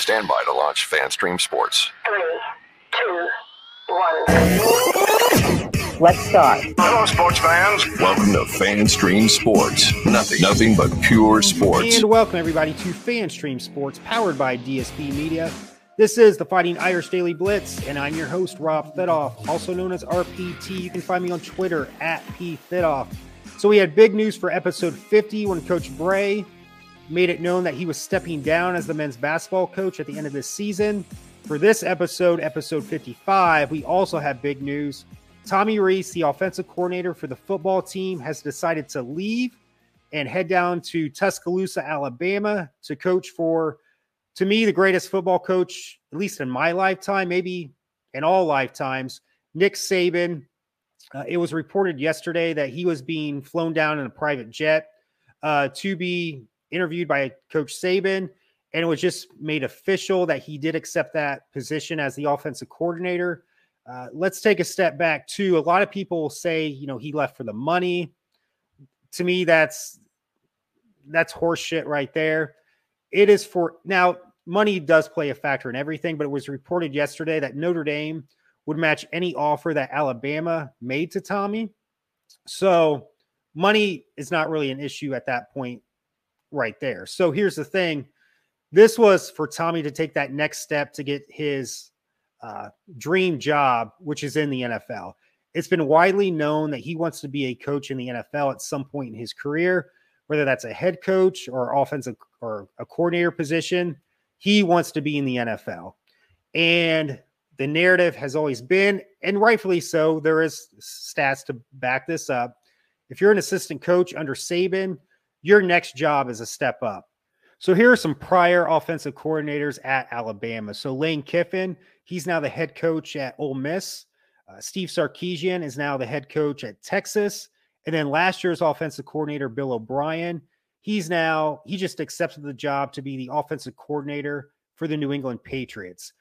Stand by to launch FanStream Sports. Three, two, one. Let's start. Hello, sports fans. Welcome to FanStream Sports. Nothing, nothing but pure sports. And welcome everybody to FanStream Sports, powered by DSP Media. This is the Fighting Irish Daily Blitz, and I'm your host, Rob Fedoff, also known as RPT. You can find me on Twitter at PFedoff. So we had big news for episode 50 when Coach Brey made it known that he was stepping down as the men's basketball coach at the end of this season. For this episode, episode 55, we also have big news. Tommy Rees, the offensive coordinator for the football team, has decided to leave and head down to Tuscaloosa, Alabama to coach for, to me, the greatest football coach, at least in my lifetime, maybe in all lifetimes, Nick Saban. Uh, it was reported yesterday that he was being flown down in a private jet uh, to be interviewed by Coach Saban. And it was just made official that he did accept that position as the offensive coordinator. Uh, let's take a step back too. A lot of people say, you know, he left for the money. To me, that's that's horseshit right there. It is for now. Money does play a factor in everything, but it was reported yesterday that Notre Dame would match any offer that Alabama made to Tommy. So money is not really an issue at that point, right there. So here's the thing: this was for Tommy to take that next step to get his uh, dream job, which is in the NFL. It's been widely known that he wants to be a coach in the NFL at some point in his career, whether that's a head coach or offensive or a coordinator position. He wants to be in the NFL. And the narrative has always been, and rightfully so, there is stats to back this up. If you're an assistant coach under Saban, your next job is a step up. So here are some prior offensive coordinators at Alabama. So Lane Kiffin, he's now the head coach at Ole Miss. Uh, Steve Sarkisian is now the head coach at Texas. And then last year's offensive coordinator, Bill O'Brien, he's now, he just accepted the job to be the offensive coordinator for the New England Patriots.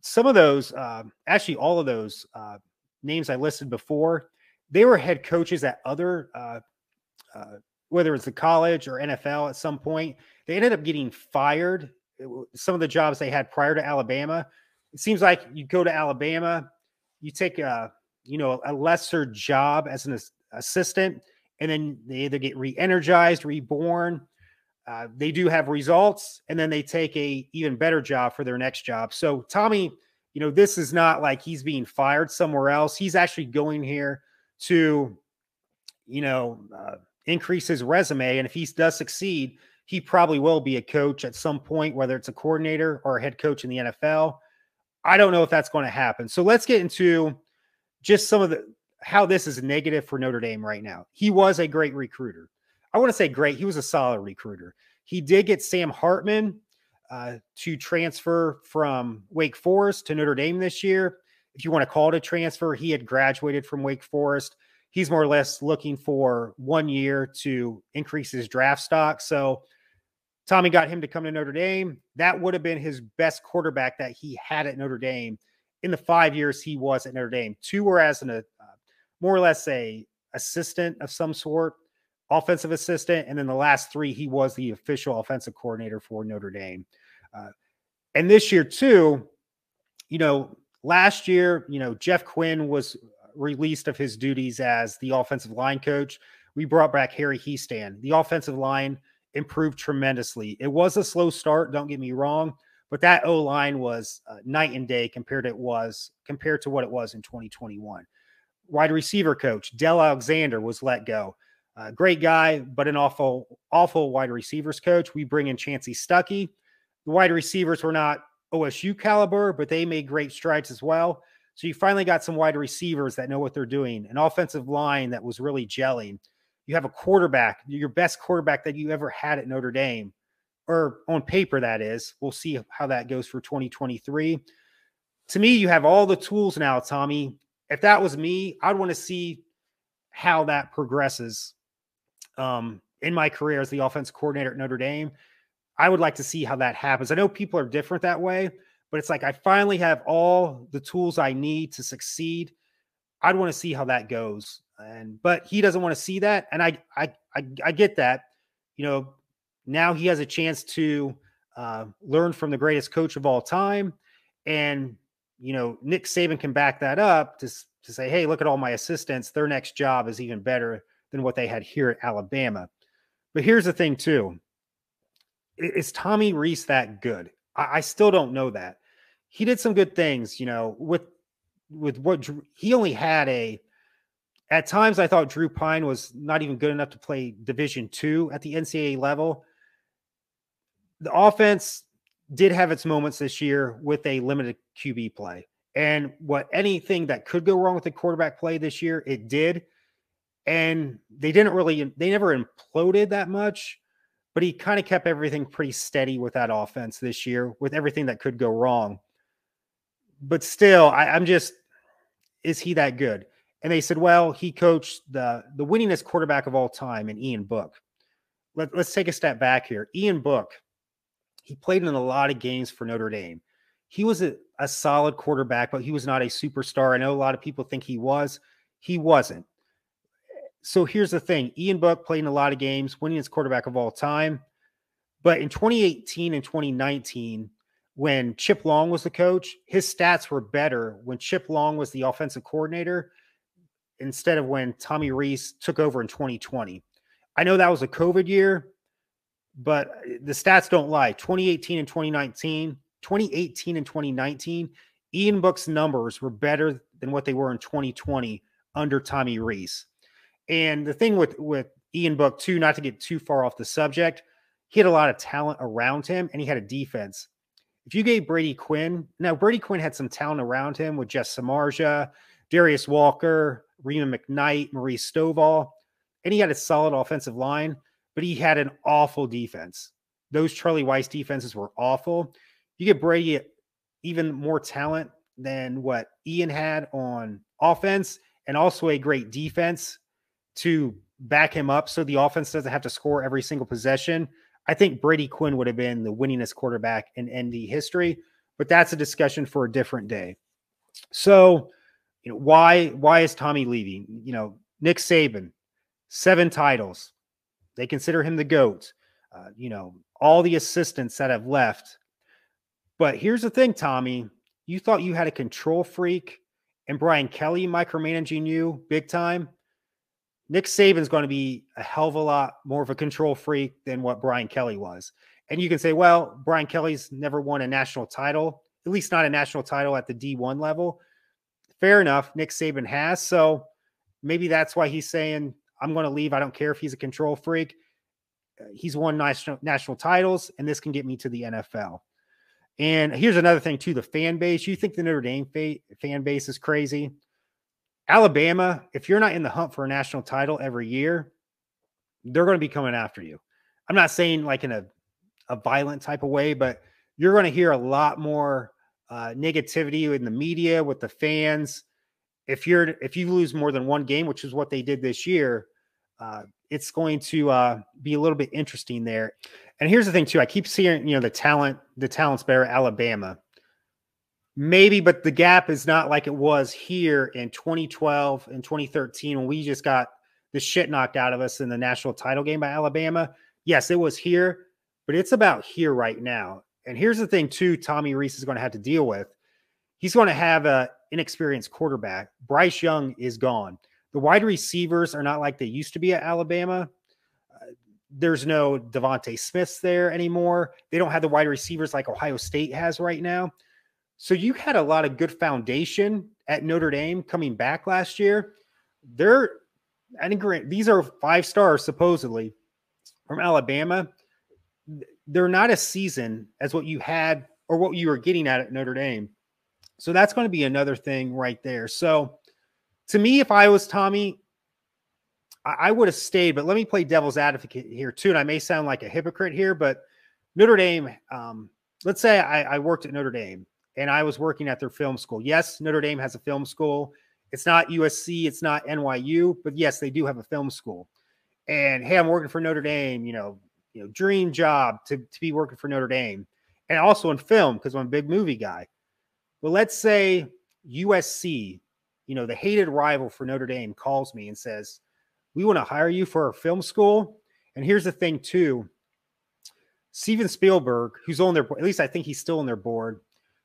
Some of those, uh, actually, all of those uh, names I listed before, they were head coaches at other, uh, uh, whether it's the college or NFL at some point. They ended up getting fired. Some of the jobs they had prior to Alabama. It seems like you go to Alabama, you take a you know a lesser job as an assistant, and then they either get re-energized, reborn. Uh, they do have results, and then they take a even better job for their next job. So Tommy, you know, this is not like he's being fired somewhere else. He's actually going here to, you know, uh, increase his resume, and if he does succeed, he probably will be a coach at some point, whether it's a coordinator or a head coach in the NFL. I don't know if that's going to happen. So let's get into just some of the how this is negative for Notre Dame right now. He was a great recruiter. I want to say great. He was a solid recruiter. He did get Sam Hartman uh, to transfer from Wake Forest to Notre Dame this year. If you want to call it a transfer, he had graduated from Wake Forest. He's more or less looking for one year to increase his draft stock. So Tommy got him to come to Notre Dame. That would have been his best quarterback that he had at Notre Dame in the five years he was at Notre Dame. Two were as an uh, more or less a assistant of some sort, offensive assistant, and then the last three he was the official offensive coordinator for Notre Dame. Uh, and this year too, you know, last year, you know, Jeff Quinn was released of his duties as the offensive line coach. We brought back Harry Hiestand. The offensive line improved tremendously. It was a slow start, don't get me wrong, but that O line was uh, night and day compared to it was compared to what it was in 2021. Wide receiver coach Del Alexander was let go. Uh, great guy, but an awful, awful wide receivers coach. We bring in Chansi Stuckey. The wide receivers were not OSU caliber, but they made great strides as well. So you finally got some wide receivers that know what they're doing, an offensive line that was really gelling you have a quarterback, your best quarterback that you ever had at Notre Dame, or on paper, that is. We'll see how that goes for 2023. To me, you have all the tools now, Tommy. If that was me, I'd want to see how that progresses um, in my career as the offense coordinator at Notre Dame. I would like to see how that happens. I know people are different that way, but it's like I finally have all the tools I need to succeed. I'd want to see how that goes and but he doesn't want to see that, and I I I, I get that. You know, now he has a chance to uh, learned from the greatest coach of all time. And, you know, Nick Saban can back that up to, to say, hey, look at all my assistants. Their next job is even better than what they had here at Alabama. But here's the thing, too is Tommy Rees that good? I, I still don't know that. He did some good things, you know, with with what he only had a at times I thought Drew Pyne was not even good enough to play division two at the NCAA level. The offense did have its moments this year with a limited QB play. And what anything that could go wrong with the quarterback play this year, it did. And they didn't really, they never imploded that much, but he kind of kept everything pretty steady with that offense this year with everything that could go wrong. But still, I, I'm just, is he that good? And they said, well, he coached the the winningest quarterback of all time in Ian Book. Let, let's take a step back here. Ian Book, he played in a lot of games for Notre Dame. He was a, a solid quarterback, but he was not a superstar. I know a lot of people think he was. He wasn't. So here's the thing Ian Book played in a lot of games, winningest quarterback of all time. But in 2018 and 2019, when Chip Long was the coach, his stats were better when Chip Long was the offensive coordinator instead of when Tommy Rees took over in 2020. I know that was a COVID year, but uh, the stats don't lie. 2018 and 2019, 2018 and 2019, Ian Book's numbers were better than what they were in 2020 under Tommy Rees. And the thing with with Ian Book too, not to get too far off the subject, he had a lot of talent around him, and he had a defense. If you gave Brady Quinn, now Brady Quinn had some talent around him with Jeff Samardzija, Darius Walker, Rhema McKnight, Marie Stovall, and he had a solid offensive line, but he had an awful defense. Those Charlie Weis defenses were awful. You get Brady even more talent than what Ian had on offense and also a great defense to back him up so the offense doesn't have to score every single possession. I think Brady Quinn would have been the winningest quarterback in ND history, but that's a discussion for a different day. So, you know, why why is Tommy leaving? You know, Nick Saban, seven titles. They consider him the GOAT. Uh, you know, all the assistants that have left. But here's the thing, Tommy. You thought you had a control freak and Brian Kelly micromanaging you big time. Nick Saban's going to be a hell of a lot more of a control freak than what Brian Kelly was. And you can say, well, Brian Kelly's never won a national title, at least not a national title at the D1 level. Fair enough. Nick Saban has. So maybe that's why he's saying, I'm going to leave. I don't care if he's a control freak. He's won national, national titles, and this can get me to the NFL. And here's another thing, too the fan base. You think the Notre Dame fa- fan base is crazy? Alabama, if you're not in the hunt for a national title every year, they're going to be coming after you. I'm not saying like in a, a violent type of way, but you're going to hear a lot more uh, negativity in the media with the fans. If you're if you lose more than one game, which is what they did this year, uh, it's going to uh, be a little bit interesting there. And here's the thing too: I keep seeing you know the talent, the talent's better Alabama. Maybe, but the gap is not like it was here in 2012 and 2013 when we just got the shit knocked out of us in the national title game by Alabama. Yes, it was here, but it's about here right now. And here's the thing, too, Tommy Rees is going to have to deal with. He's going to have a inexperienced quarterback. Bryce Young is gone. The wide receivers are not like they used to be at Alabama. Uh, there's no DeVonta Smiths there anymore. They don't have the wide receivers like Ohio State has right now. So you had a lot of good foundation at Notre Dame coming back last year. They're, I think these are five stars supposedly from Alabama. They're not as seasoned as what you had or what you were getting at at Notre Dame. So that's going to be another thing right there. So to me, if I was Tommy, I, would have stayed. But let me play devil's advocate here too. And I may sound like a hypocrite here, but Notre Dame, um, let's say I, I worked at Notre Dame and I was working at their film school. Yes, Notre Dame has a film school. It's not USC, it's not NYU, but yes, they do have a film school. And hey, I'm working for Notre Dame, you know, you know, dream job to, to be working for Notre Dame. And also in film, because I'm a big movie guy. Well, let's say USC, you know, the hated rival for Notre Dame calls me and says, We want to hire you for our film school. And here's the thing, too Steven Spielberg, who's on their at least I think he's still on their board.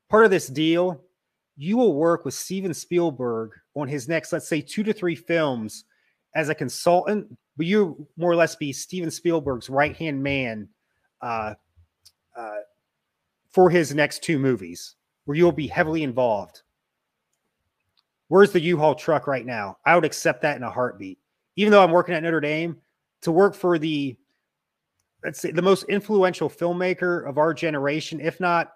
Part of this deal, you will work with Steven Spielberg on his next, let's say, two to three films as a consultant, but you more or less be Steven Spielberg's right hand man uh, uh, for his next two movies, where you'll be heavily involved. Where's the U-Haul truck right now? I would accept that in a heartbeat. Even though I'm working at Notre Dame, to work for the let's say the most influential filmmaker of our generation, if not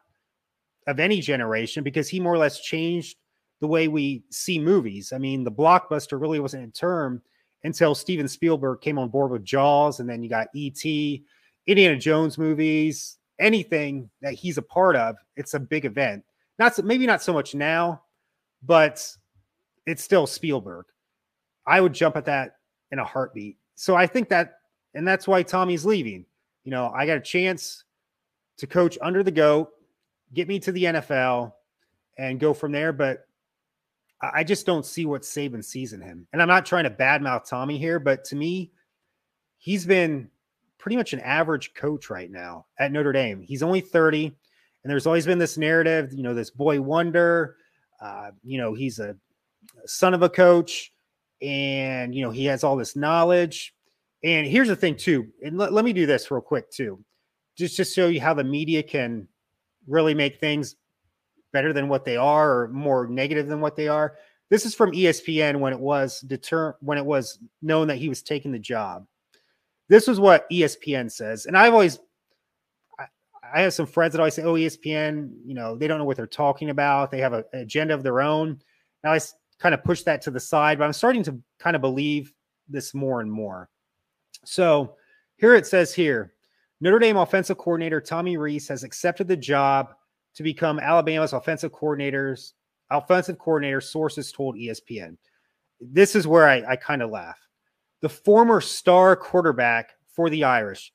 of any generation, because he more or less changed the way we see movies. I mean, the blockbuster really wasn't a term until Steven Spielberg came on board with Jaws, and then you got E.T., Indiana Jones movies, anything that he's a part of, it's a big event. Not so, maybe not so much now, but it's still Spielberg. I would jump at that in a heartbeat. So I think that, and that's why Tommy's leaving. You know, I got a chance to coach under the goat, get me to the NFL, and go from there. But I just don't see what Saban sees in him. And I'm not trying to badmouth Tommy here, but to me, he's been pretty much an average coach right now at Notre Dame. He's only 30, and there's always been this narrative, you know, this boy wonder. Uh, you know, he's a son of a coach, and you know, he has all this knowledge. And here's the thing, too, and let, let me do this real quick, too, just to show you how the media can really make things better than what they are or more negative than what they are. This is from ESPN when it was deter when it was known that he was taking the job. This was what ESPN says, and I've always I, I have some friends that always say, "Oh, ESPN, you know, they don't know what they're talking about. They have a, an agenda of their own." Now I kind of push that to the side, but I'm starting to kind of believe this more and more. So here it says here Notre Dame offensive coordinator Tommy Rees has accepted the job to become Alabama's offensive coordinators, offensive coordinator, sources told ESPN. This is where I, I kind of laugh. The former star quarterback for the Irish.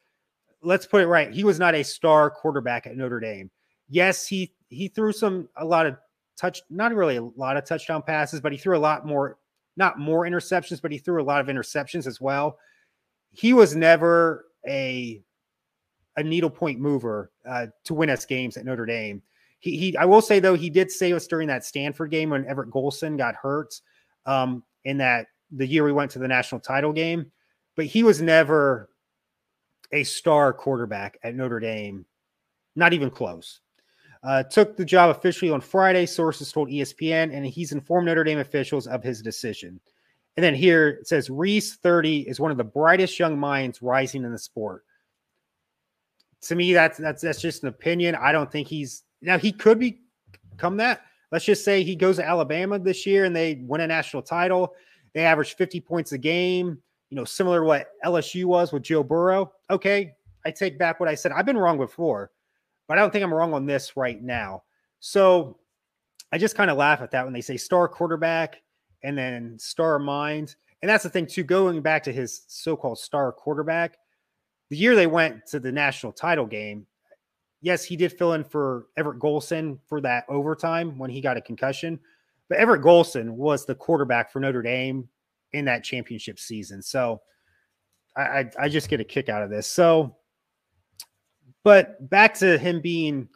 Let's put it right. He was not a star quarterback at Notre Dame. Yes, he he threw some a lot of touch, not really a lot of touchdown passes, but he threw a lot more, not more interceptions, but he threw a lot of interceptions as well he was never a a needlepoint mover uh, to win us games at Notre Dame. He, he, I will say though, he did save us during that Stanford game when Everett Golson got hurt um, in that the year we went to the national title game. But he was never a star quarterback at Notre Dame, not even close. Uh, took the job officially on Friday, sources told ESPN, and he's informed Notre Dame officials of his decision. And then here it says Rees 30 is one of the brightest young minds rising in the sport. To me, that's that's that's just an opinion. I don't think he's now he could become that. Let's just say he goes to Alabama this year and they win a national title. They average 50 points a game, you know, similar to what LSU was with Joe Burrow. Okay, I take back what I said. I've been wrong before, but I don't think I'm wrong on this right now. So I just kind of laugh at that when they say star quarterback and then star mind. And that's the thing, too, going back to his so called star quarterback, the year they went to the national title game, yes, he did fill in for Everett Golson for that overtime when he got a concussion. But Everett Golson was the quarterback for Notre Dame in that championship season. So I, I, I just get a kick out of this. So, but back to him being,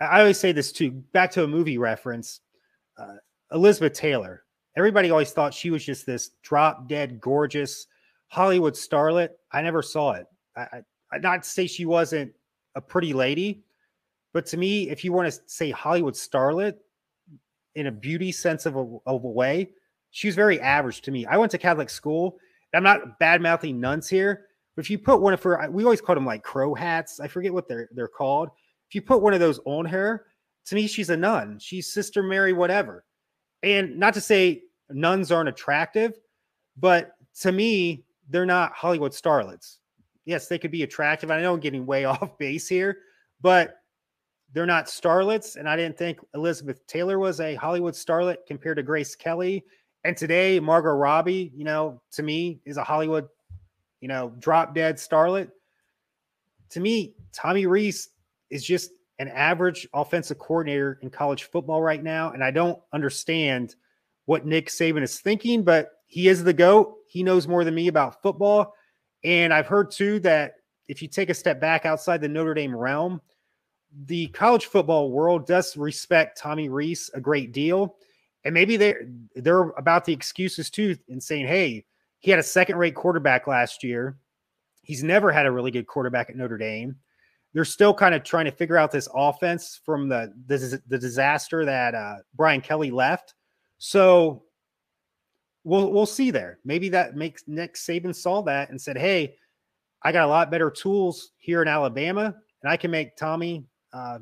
I always say this too, back to a movie reference. Uh, Elizabeth Taylor, Everybody always thought she was just this drop dead gorgeous Hollywood starlet. I never saw it. I, I not to say she wasn't a pretty lady, but to me, if you want to say Hollywood starlet in a beauty sense of a, of a way, she was very average to me. I went to Catholic school. I'm not bad mouthing nuns here, but if you put one of her, we always call them like crow hats. I forget what they're they're called. If you put one of those on her, to me, she's a nun. She's Sister Mary, whatever. And not to say nuns aren't attractive, but to me, they're not Hollywood starlets. Yes, they could be attractive. I know I'm getting way off base here, but they're not starlets. And I didn't think Elizabeth Taylor was a Hollywood starlet compared to Grace Kelly. And today, Margot Robbie, you know, to me, is a Hollywood, you know, drop dead starlet. To me, Tommy Rees is just an average offensive coordinator in college football right now. And I don't understand what Nick Saban is thinking, but he is the GOAT. He knows more than me about football. And I've heard too that if you take a step back outside the Notre Dame realm, the college football world does respect Tommy Rees a great deal. And maybe they're they're about the excuses too in saying, hey, he had a second-rate quarterback last year. He's never had a really good quarterback at Notre Dame. They're still kind of trying to figure out this offense from the the, the disaster that uh, Brian Kelly left. So we'll we'll see there. Maybe that makes Nick Saban saw that and said, "Hey, I got a lot better tools here in Alabama, and I can make Tommy uh,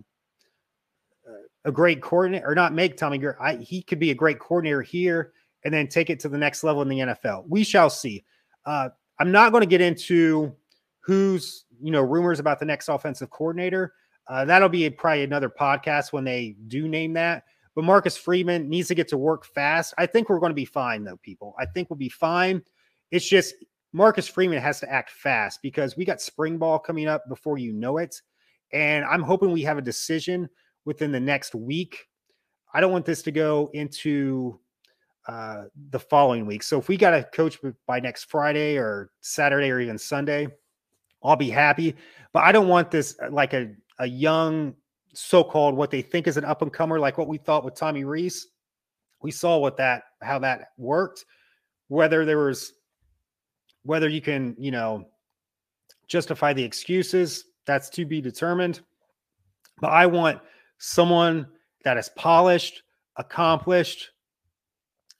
a great coordinator, or not make Tommy. I, he could be a great coordinator here, and then take it to the next level in the NFL. We shall see. Uh, I'm not going to get into who's you know rumors about the next offensive coordinator. Uh, that'll be a, probably another podcast when they do name that. But Marcus Freeman needs to get to work fast. I think we're going to be fine, though, people. I think we'll be fine. It's just Marcus Freeman has to act fast because we got spring ball coming up before you know it. And I'm hoping we have a decision within the next week. I don't want this to go into uh, the following week. So if we got a coach by next Friday or Saturday or even Sunday, I'll be happy. But I don't want this uh, like a, a young so-called what they think is an up and comer, like what we thought with Tommy Rees. We saw what that how that worked. Whether there was whether you can, you know, justify the excuses, that's to be determined. But I want someone that is polished, accomplished.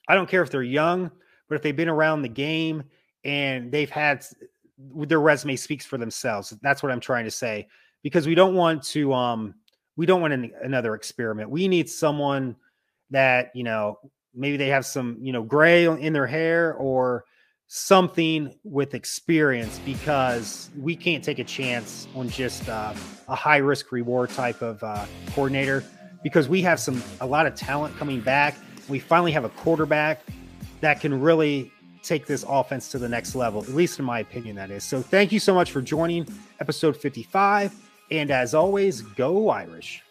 I don't care if they're young, but if they've been around the game and they've had their resume speaks for themselves. That's what I'm trying to say because we don't want to um we don't want an, another experiment. We need someone that, you know, maybe they have some, you know, gray in their hair or something with experience because we can't take a chance on just uh, a high risk reward type of uh, coordinator because we have some a lot of talent coming back. We finally have a quarterback that can really take this offense to the next level, at least in my opinion, that is. So thank you so much for joining episode 55. And as always, go Irish.